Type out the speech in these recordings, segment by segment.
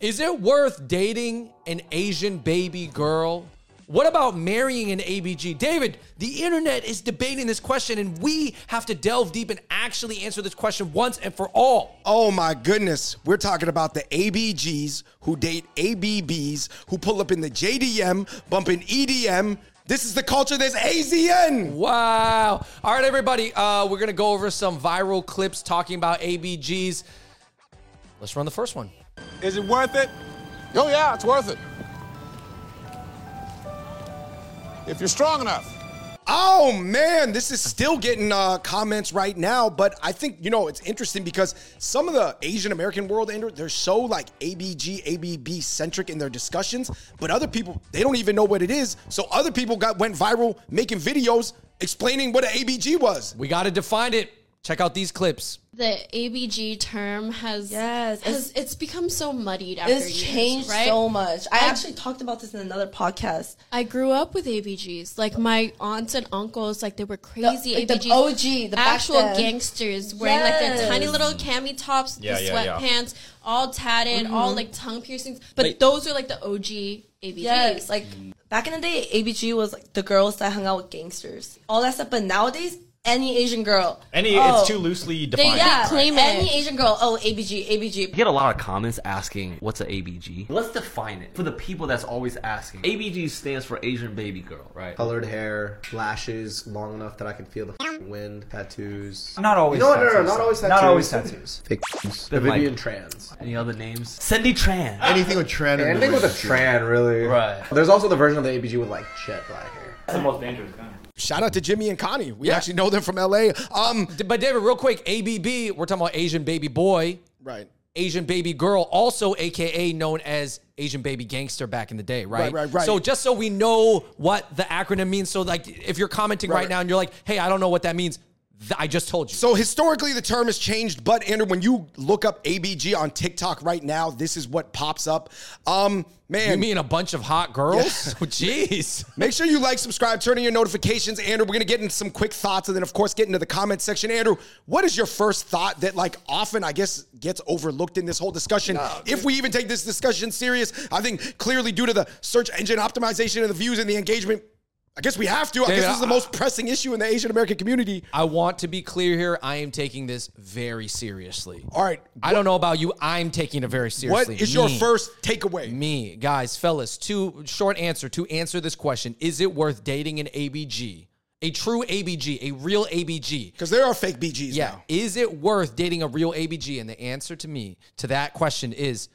Is it worth dating an Asian baby girl? What about marrying an ABG? David, the internet is debating this question, and we have to delve deep and actually answer this question once and for all. Oh my goodness. We're talking about the ABGs who date ABBs, who pull up in the JDM, bumping EDM. This is the culture that's AZN. Wow. All right, everybody, uh, we're going to go over some viral clips talking about ABGs. Let's run the first one. Is it worth it? Oh, yeah, it's worth it. If you're strong enough. Oh man, this is still getting uh, comments right now, but I think you know it's interesting because some of the Asian American world, Andrew, they're so like ABG, ABB centric in their discussions, but other people they don't even know what it is. So other people got went viral making videos explaining what an ABG was. We got to define it. Check out these clips. the ABG term has Yes, has it's become so muddied after It's years, changed right? so much. I I- actually talked about this in another podcast. I grew up with ABGs. Like my aunts and uncles, like they were crazy like the ABGs. OG, the actual then. gangsters wearing like their tiny little cami tops, Yeah, the yeah, yeah. sweatpants, all tatted, Mm-hmm. all like tongue piercings. But Wait. those are like the OG ABGs. Yes, like back in the day, ABG was like the girls that hung out with gangsters, all that stuff. But nowadays, any Asian girl, Any, oh, it's too loosely defined. They, yeah, claim it. any Asian girl, oh ABG, ABG. You get a lot of comments asking what's an ABG. Let's define it for the people that's always asking. ABG stands for Asian baby girl, right? Colored hair, lashes long enough that I can feel the wind, tattoos. Not always. You know what? No, no, tattoos, not though. always Not tattoos. always tattoos. Fake Then, like- trans. Any other names? Cindy Tran. Anything with Tran. Anything with a tran, really. Right. There's also the version of the ABG with like jet black hair. That's the most dangerous kind. Shout out to Jimmy and Connie. We actually know them from LA. Um, But David, real quick, ABB, we're talking about Asian baby boy, right. Asian baby girl, also AKA known as Asian baby gangster back in the day, right? Right, right, right. So just so we know what the acronym means, so like if you're commenting right, Right. now and you're like, hey, I don't know what that means, th- I just told you. So historically, the term has changed, but Andrew, when you look up ABG on TikTok right now, this is what pops up. Um, man, you mean a bunch of hot girls? Oh, Jeez. Make sure you like, subscribe, turn on your notifications. Andrew, we're gonna get into some quick thoughts and then, of course, get into the comment section. Andrew, what is your first thought that, like, often I guess gets overlooked in this whole discussion? if we even take this discussion serious, I think clearly due to the search engine optimization and the views and the engagement, I guess we have to. I David, guess this is the most pressing issue in the Asian American community. I want to be clear here. I am taking this very seriously. All right, I don't know about you. I'm taking it very what seriously. is your first takeaway? Me, guys, fellas, two short answer to answer this question. Is it worth dating an ABG? A true ABG, a real ABG. Because there are fake BGs Yeah. now. Is it worth dating a real ABG? And the answer to me to that question is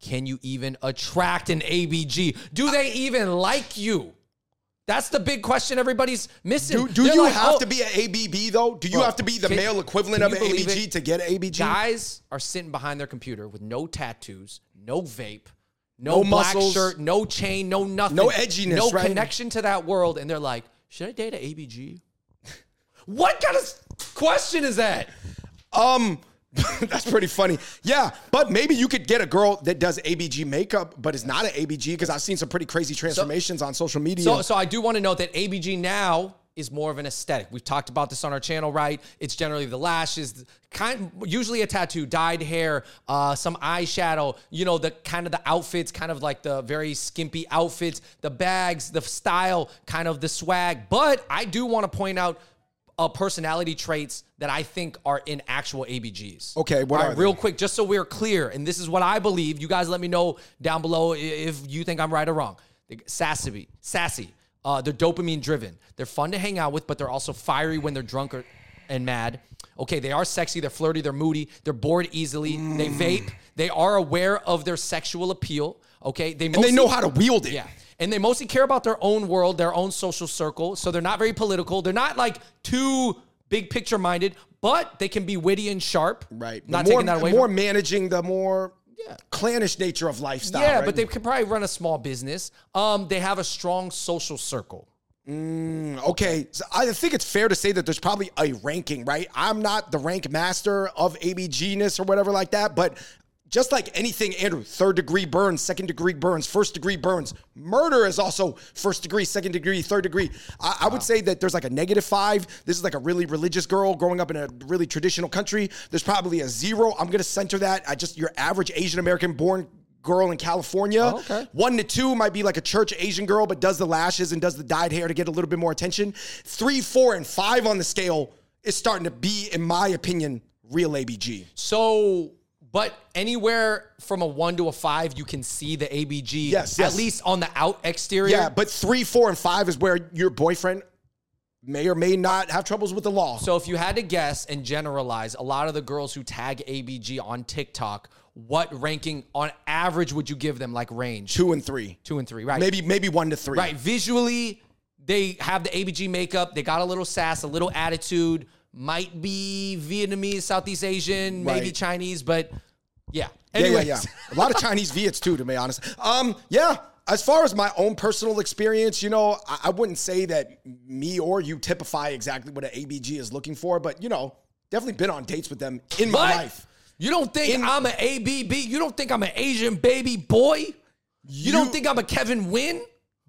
can you even attract an ABG? Do they even like you? That's the big question everybody's missing. Do, do you like, have oh, to be an ABB though? Do you Bro, have to be the can- male equivalent of an ABG it? to get an ABG? Guys are sitting behind their computer with no tattoos, no vape, No no, black muscles. shirt, no chain, no nothing. No edginess, No right? connection to that world. And they're like, should I date an ABG? what kind of question is that? Um, that's pretty funny. Yeah, but maybe you could get a girl that does ABG makeup, but is not an ABG because I've seen some pretty crazy transformations on social media. So, so I do want to note that ABG now is more of an aesthetic. We've talked about this on our channel, right? It's generally the lashes, kind usually a tattoo, dyed hair, uh, some eyeshadow. You know, the kind of the outfits, kind of like the very skimpy outfits, the bags, the style, kind of the swag. But I do want to point out. Uh, personality traits that I think are in actual ABGs. Okay, what right, they? real quick, just so we're clear, and this is what I believe. You guys let me know down below if you think I'm right or wrong. Sassy, sassy. Uh, they're dopamine driven. They're fun to hang out with, but they're also fiery when they're drunk or, and mad. Okay, they are sexy. They're flirty. They're moody. They're bored easily. They vape. They are aware of their sexual appeal. Okay, they and they know how to wield it. yeah. And they mostly care about their own world, their own social circle. So they're not very political. They're not like too big picture minded, but they can be witty and sharp. Right. Not the more, taking that away. more from, managing the more yeah. clannish nature of lifestyle. yeah, right? but they could probably run a small business. Um, they have a strong social circle. Okay, so I think it's fair to say that there's probably a ranking, right? I'm not the rank master of ABG-ness or whatever like that, but just like anything, Andrew, third degree burns, second degree burns, first degree burns. Murder is also first degree, second degree, third degree. I, I would say that there's like a negative five. This is like a really religious girl growing up in a really traditional country. There's probably a zero. I'm gonna center that. I just your average Asian American born girl in California. Oh, okay. One to two might be like a church Asian girl, but does the lashes and does the dyed hair to get a little bit more attention. Three, four, and five on the scale is starting to be, in my opinion, real ABG. So, but anywhere from a one to a five, you can see the ABG. Yes, At least on the out exterior. Yeah, but three, four, and five is where your boyfriend may or may not have troubles with the law. So if you had to guess and generalize, a lot of the girls who tag ABG on TikTok, what ranking on average would you give them? Like range two and three, two and three, right? maybe maybe one to three. Right. Visually, they have the ABG makeup. They got a little sass, a little attitude. Might be Vietnamese, Southeast Asian, maybe Right. Chinese, but yeah. Yeah, yeah, yeah. A lot of Chinese Viets too, to be honest. Um, yeah. As far as my own personal experience, you know, I, I wouldn't say that me or you typify exactly what an ABG is looking for, but you know, definitely been on dates with them in my life. You don't think I'm an ABB? You don't think I'm an Asian baby boy? You, don't think I'm a Kevin Wynn?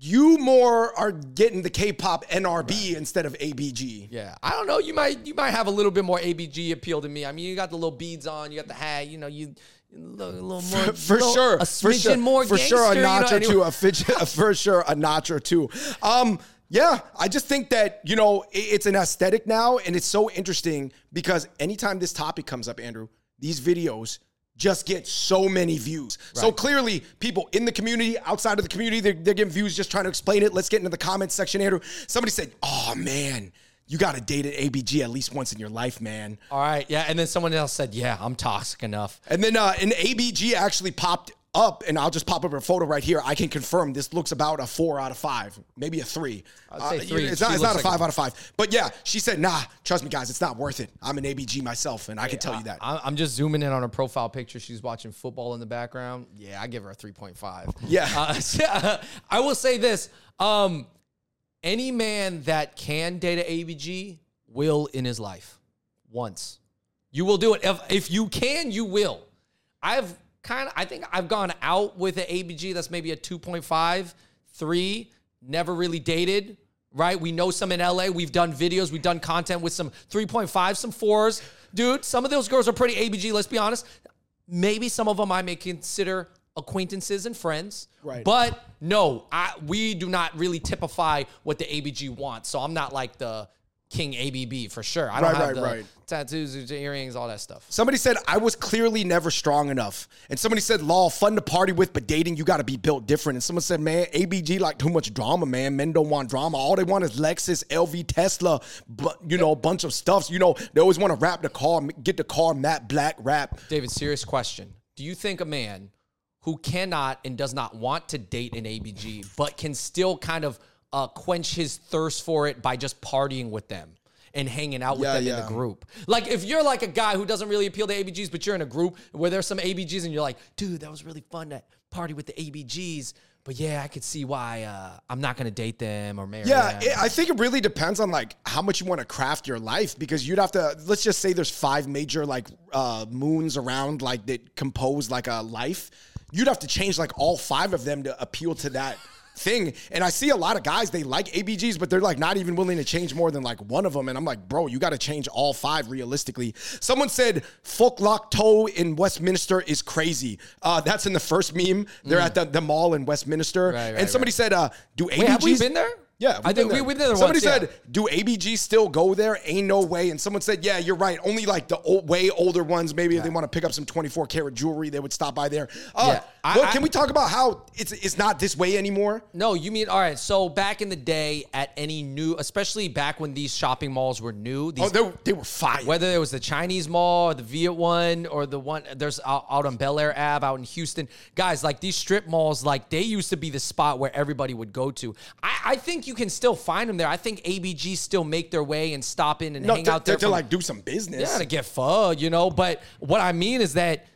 You more are getting the K-pop NRB instead of ABG. Yeah, I don't know. You might you might have a little bit more ABG appeal to me. I mean, you got the little beads on, you got the hat. You know, you a little, a little more for little- sure, a for sure, more for sure, a gangster, you know, notch or two, a fidget, for sure, a notch or two. Um, yeah, I just think that you know it's an aesthetic now, and it's so interesting because anytime this topic comes up, Andrew, these videos just get so many views. So clearly, people in the community, outside of the community, they're, they're getting views just trying to explain it. Let's get into the comments section, Andrew. Somebody said, "Oh man." You got to date an ABG at least once in your life, man. All right, yeah, and then someone else said, "Yeah, I'm toxic enough." And then uh, an ABG actually popped up, and I'll just pop up a photo right here. I can confirm this looks about a four out of five, maybe a three. I'd say Uh, three. It's not, it's not a five a- out of five. But yeah, she said, nah, trust me, guys, it's not worth it. I'm an ABG myself, and I can tell you that. I- I'm just zooming in on her profile picture. She's watching football in the background. Yeah, I give her a 3.5. Yeah. Uh, I will say this. Um, any man that can date an ABG will in his life once. You will do it. If, if you can, you will. I've kind of, I think I've gone out with an ABG that's maybe a 2.5, 3, never really dated, right? We know some in LA. We've done videos, we've done content with some 3.5, some 4s. Dude, some of those girls are pretty ABG, let's be honest. Maybe some of them I may consider acquaintances and friends. Right. But no, I, we do not really typify what the ABG wants. So I'm not like the King ABB for sure. I don't Right, have right, the right. tattoos, earrings, all that stuff. Somebody said I was clearly never strong enough, and somebody said, "Law, fun to party with, but dating you got to be built different." And someone said, "Man, ABG like too much drama, man. Men don't want drama. All they want is Lexus, LV, Tesla, but you know, a bunch of stuff. You know, they always want to wrap the car, get the car matte black wrap. David, serious question. Do you think a man who cannot and does not want to date an ABG, but can still kind of uh, quench his thirst for it by just partying with them and hanging out with Yeah, them in yeah. the group? Like, if you're like a guy who doesn't really appeal to ABGs, but you're in a group where there's some ABGs and you're like, dude, that was really fun to party with the ABGs. But yeah, I could see why uh, I'm not going to date them or marry Yeah, it, I think it really depends on like how much you want to craft your life because you'd have to. Let's just say there's five major like uh, moons around like that compose like a life. You'd have to change like all five of them to appeal to that thing. And I see a lot of guys they like ABGs, but they're like not even willing to change more than like one of them. And I'm like, bro, you got to change all five realistically. Someone said Phuoc Loc Tho in Westminster is crazy. Uh, that's in the first meme. They're at the, the mall in Westminster. Mm. Right, right, and somebody right. said, uh, do ABGs Wait, have we been there? Yeah, I think we been there Somebody once, yeah. said, "Do ABG still go there?" Ain't no way. And someone said, "Yeah, you're right. Only like the old, way older ones. Maybe if they want to pick up some 24 karat jewelry, they would stop by there." Uh, Yeah, I- can we talk about how it's it's not this way anymore? No, you mean all right. So back in the day, at any new, especially back when these shopping malls were new, these Oh, they, were- they were fire. whether it was the Chinese mall or the Viet one or the one there's out, out on Bellaire Ave out in Houston, guys, like these strip malls, like they used to be the spot where everybody would go to. I, I think you can still find them there. I think ABG still make their way and stop in and no, hang to, out there to, to like do some business. yeah, to get pho, you know. But what I mean is that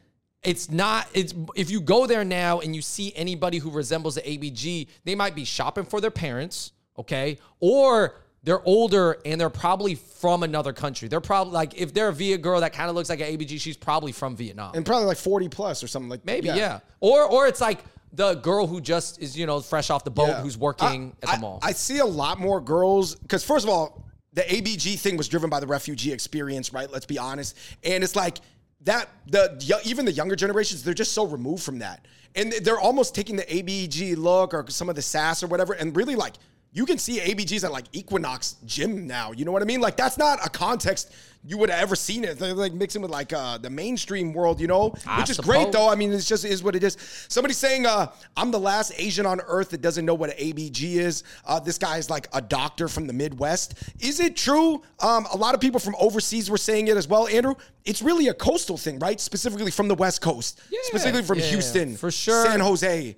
it's not. It's if you go there now and you see anybody who resembles an ABG, they might be shopping for their parents, okay, or they're older and they're probably from another country. They're probably like if they're a Viet girl that kind of looks like an ABG, she's probably from Vietnam. and probably like 40 plus or something like Maybe yeah. Or or it's like the girl who just is you know fresh off the boat Yeah. who's working I- at the I- mall. I see a lot more girls because first of all, the ABG thing was driven by the refugee experience, right? Let's be honest. And it's like that the even the younger generations, they're just so removed from that, and they're almost taking the ABG look or some of the sass or whatever, and really like. You can see ABGs at like Equinox Gym now. You know what I mean? Like that's not a context you would have ever seen it. They're like mixing with like uh, the mainstream world, you know, I which is great though. I mean, it's just is what it is. Somebody saying, uh, "I'm the last Asian on earth that doesn't know what an ABG is." Uh, this guy is like a doctor from the Midwest. Is it true? Um, a lot of people from overseas were saying it as well. Andrew, it's really a coastal thing, right? Specifically from the West Coast, yeah, specifically from yeah, Houston, for sure. San Jose,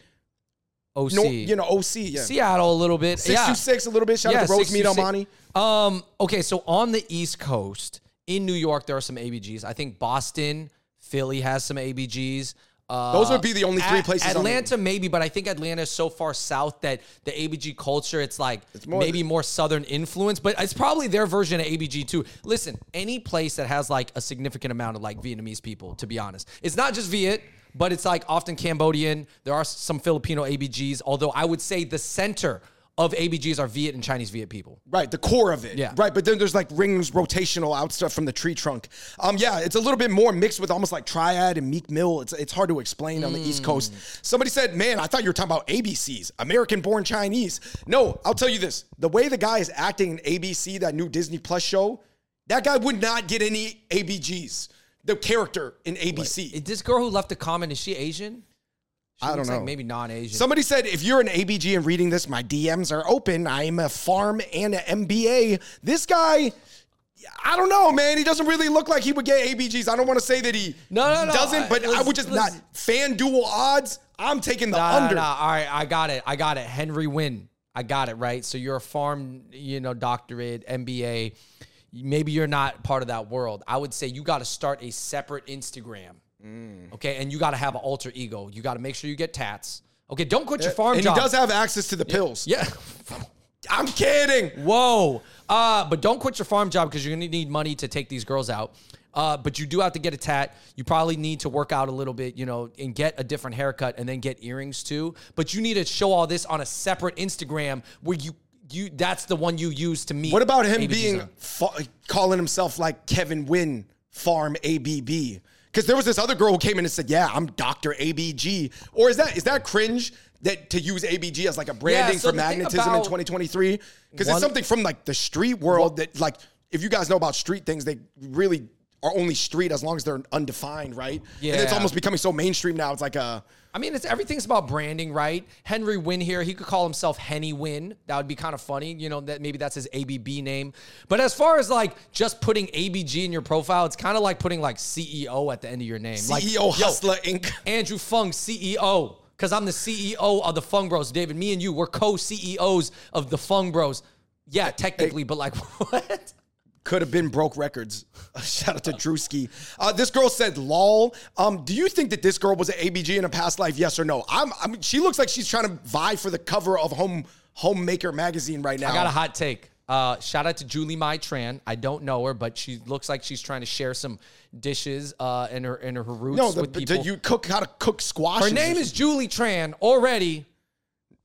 OC. no, you know, OC, yeah, Seattle a little bit. six yeah. six a little bit. Shout out to Rosemead 626. Almani. Um, okay, so on the East Coast, in New York, there are some ABGs. I think Boston, Philly has some ABGs. Uh, Those would be the only three places on Atlanta, maybe, but I think Atlanta is so far south that the ABG culture, it's like more- maybe more southern influence, but it's probably their version of ABG too. Listen, any place that has like a significant amount of like Vietnamese people, to be honest, it's not just Viet. But it's like often Cambodian. There are some Filipino ABGs, although I would say the center of ABGs are Viet and Chinese Viet people. Right, the core of it. Yeah. Right, but then there's like rings rotational out stuff from the tree trunk. Um, yeah, it's a little bit more mixed with almost like Triad and Meek Mill. It's it's hard to explain on the East Coast. Somebody said, "Man, I thought you were talking about ABCs, American born Chinese." No, I'll tell you this: the way the guy is acting in ABC, that new Disney Plus show, that guy would not get any ABGs. The character in ABC. Is This girl who left the comment, is she Asian? She I don't looks like know. maybe non-Asian. Somebody said, if you're an ABG and reading this, my DMs are open. I'm a farm and an MBA. This guy, I don't know, man. He doesn't really look like he would get ABGs. I don't want to say that he No, no, no. doesn't, I- but I listen- would just not. FanDuel odds, I'm taking the Nah, nah, under. nah. All right, I got it. I got it. Henry Wynn. I got it right. So you're a farm, you know, doctorate, MBA. Maybe you're not part of that world. I would say you got to start a separate Instagram. Mm. Okay, and you got to have an alter ego. You got to make sure you get tats. Okay, don't quit your farm and job. he does have access to the pills. yeah. I'm kidding. Whoa. Uh, but don't quit your farm job because you're gonna need money to take these girls out. Uh, but you do have to get a tat. You probably need to work out a little bit, you know, and get a different haircut and then get earrings too. But you need to show all this on a separate Instagram where you you that's the one you use to meet. What about him being fa- calling himself like Kevin Wynn Farm ABB? Because there was this other girl who came in and said, "Yeah, I'm Doctor ABG." Or is that is that cringe that to use ABG as like a branding so for magnetism in 2023? Because it's something from like the street world that like if you guys know about street things, they really are only street as long as they're undefined, right? Yeah. And it's almost becoming so mainstream now. It's like a I mean, it's everything's about branding, right? Henry Wynn here, he could call himself Henny Wynn. That would be kind of funny, you know, that maybe that's his ABB name. But as far as like just putting ABG in your profile, it's kind of like putting like CEO at the end of your name. like, CEO yo, E Hustler Inc. Andrew Fung, CEO. Because I'm the CEO of the Fung Bros. David, me and you, we're co-CEOs of the Fung Bros. Yeah, technically, but like what? Could have been broke records. Shout out to Drewski. Uh, this girl said, "Lol." Um, do you think that this girl was an ABG in a past life? Yes or no? I'm. I mean, she looks like she's trying to vie for the cover of Home Homemaker magazine right now. I got a hot take. Uh, shout out to Julie Mai Tran. I don't know her, but she looks like she's trying to share some dishes uh, in her in her roots no, the, with the- people. you cook how to cook squash. her name is Julie Tran. Already,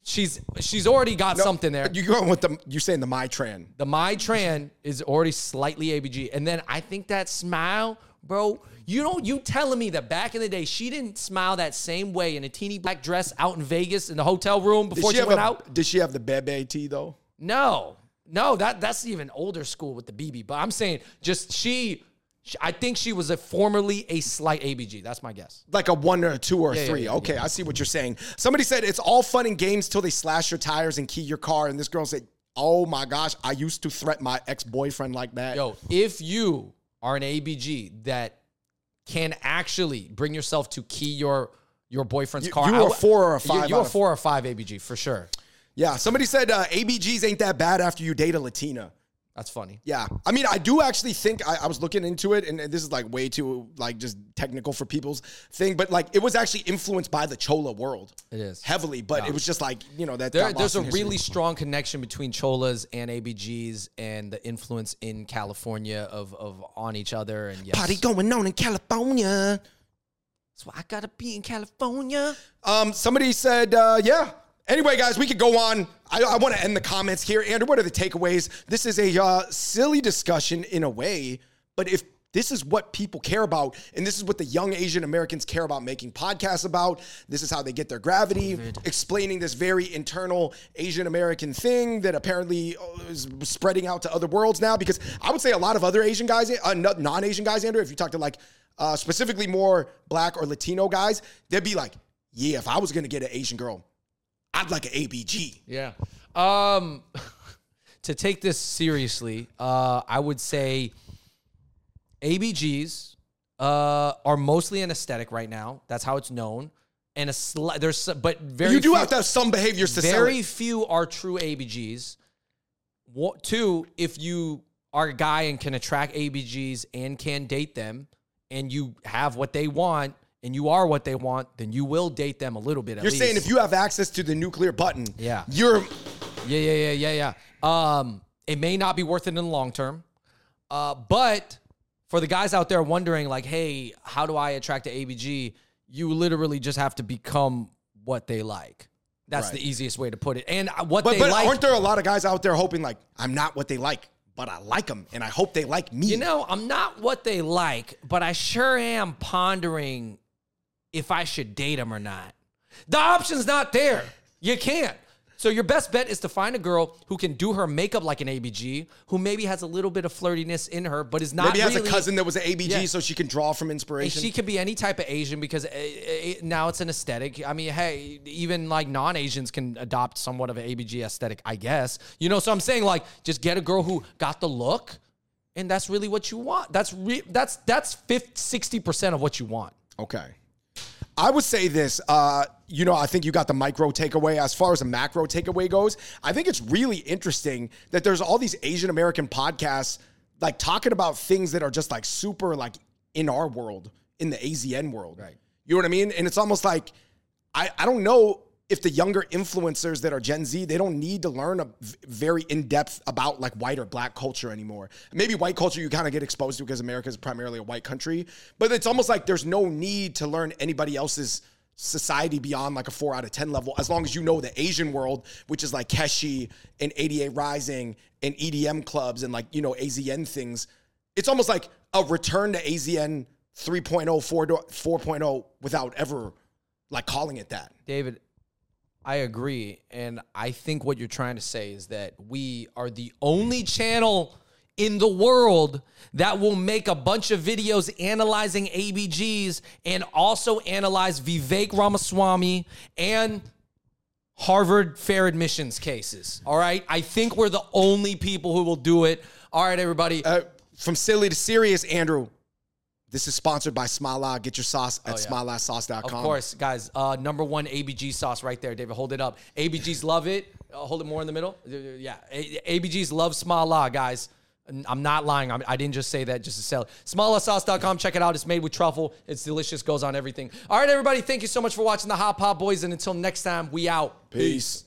she's she's already got something there. You going with the? You saying the my tran? The My Tran is already slightly ABG. And then I think that smile, bro, you know, you telling me that back in the day, she didn't smile that same way in a teeny black dress out in Vegas in the hotel room Did before she, she, went a, out? Did she have the bebe tee though? No, no, that that's even older school with the BB. But I'm saying just she- I think she was a formerly a slight ABG. That's my guess. Like a one or a two or a yeah, three. yeah, okay, I see what you're saying. Somebody said it's all fun and games till they slash your tires and key your car. And this girl said, "Oh my gosh, I used to threat my ex boyfriend like that." Yo, if you are an ABG that can actually bring yourself to key your your boyfriend's You- car, you I are four or a five a of- four or five ABG for sure. Yeah, somebody said uh, ABGs ain't that bad after you date a Latina. That's funny. Yeah, I mean, I do actually think I, I was looking into it, and this is like way too like just technical for people's thing, but like it was actually influenced by the Chola world. It is. heavily, but it was just like you know that There, got there's lost a in history. really strong connection between cholas and ABGs and the influence in California of of on each other and yes. party going on in California. So I gotta be in California. Um, somebody said, uh, yeah. Anyway, guys, we could go on. I, I want to end the comments here. Andrew, what are the takeaways? This is a uh, silly discussion in a way, but if this is what people care about. And this is what the young Asian Americans care about making podcasts about. This is how they get their gravity, explaining this very internal Asian American thing that apparently uh, is spreading out to other worlds now. Because I would say a lot of other Asian guys, uh, non Asian guys, Andrew, if you talk to like uh, specifically more black or Latino guys, they'd be like, yeah, if I was going to get an Asian girl, I'd like an ABG. Yeah. Um, to take this seriously, uh, I would say ABGs uh, are mostly an aesthetic right now. That's how it's known. And a sli- there's some- but very you do few, have to have some behaviors to very few are true ABGs. What, two, if you are a guy and can attract ABGs and can date them, and you have what they want, and you are what they want, then you will date them a little bit. At You're least. saying if you have access to the nuclear button, Yeah. you're Yeah, yeah, yeah, yeah, yeah. Um, it may not be worth it in the long term, uh, but for the guys out there wondering, like, hey, how do I attract an ABG? You literally just have to become what they like. That's Right. the easiest way to put it. And uh, what But they but like, aren't there a lot of guys out there hoping like I'm not what they like, but I like them and I hope they like me. you know, I'm not what they like, but I sure am pondering if I should date him or not. The option's not there. You can't. So your best bet is to find a girl who can do her makeup like an ABG, who maybe has a little bit of flirtiness in her, but is not Maybe has a cousin that was an ABG, Yeah. so she can draw from And inspiration. she could be any type of Asian because uh, uh, now it's an aesthetic. I mean, hey, even like non-Asians can adopt somewhat of an ABG aesthetic, I guess. You know, so I'm saying like just get a girl who got the look, and that's really what you want. That's re- that's that's 50, 60 percent of what you want. okay. I would say this. Uh, you know, I think you got the micro takeaway. As far as the macro takeaway goes, I think it's really interesting that there's all these Asian American podcasts like talking about things that are just like super like in our world, in the AZN world. Right. You know what I mean? And it's almost like I, I don't know if the younger influencers that are Gen Z, they don't need to learn a very in depth about like white or black culture anymore. Maybe white culture you kind of get exposed to because America is primarily a white country, but it's almost like there's no need to learn anybody else's society beyond like a four out of 10 level as long as you know the Asian world, which is like Keshi and 88rising and EDM clubs and like, you know, AZN things. It's almost like a return to AZN 3.0, 4, 4.0 without ever like calling it that. David, I agree. And I think what you're trying to say is that we are the only channel in the world that will make a bunch of videos analyzing ABGs and also analyze Vivek Ramaswamy and Harvard fair admissions cases. All right. I think we're the only people who will do it. All right, everybody. Uh, from silly to serious, Andrew. This is sponsored by Smala. Get your sauce at yeah. smalasauce.com. Of course, guys. Uh, number one ABG sauce right there, David. Hold it up. ABGs love it. Uh, hold it more in the middle. Yeah, A- ABGs love Smala, guys. I'm not lying. I'm, I didn't just say that just to sell it. Check it out. It's made with truffle. It's delicious. Goes on everything. All right, everybody. Thank you so much for watching the Hot Pot Boys. And until next time, we out. Peace.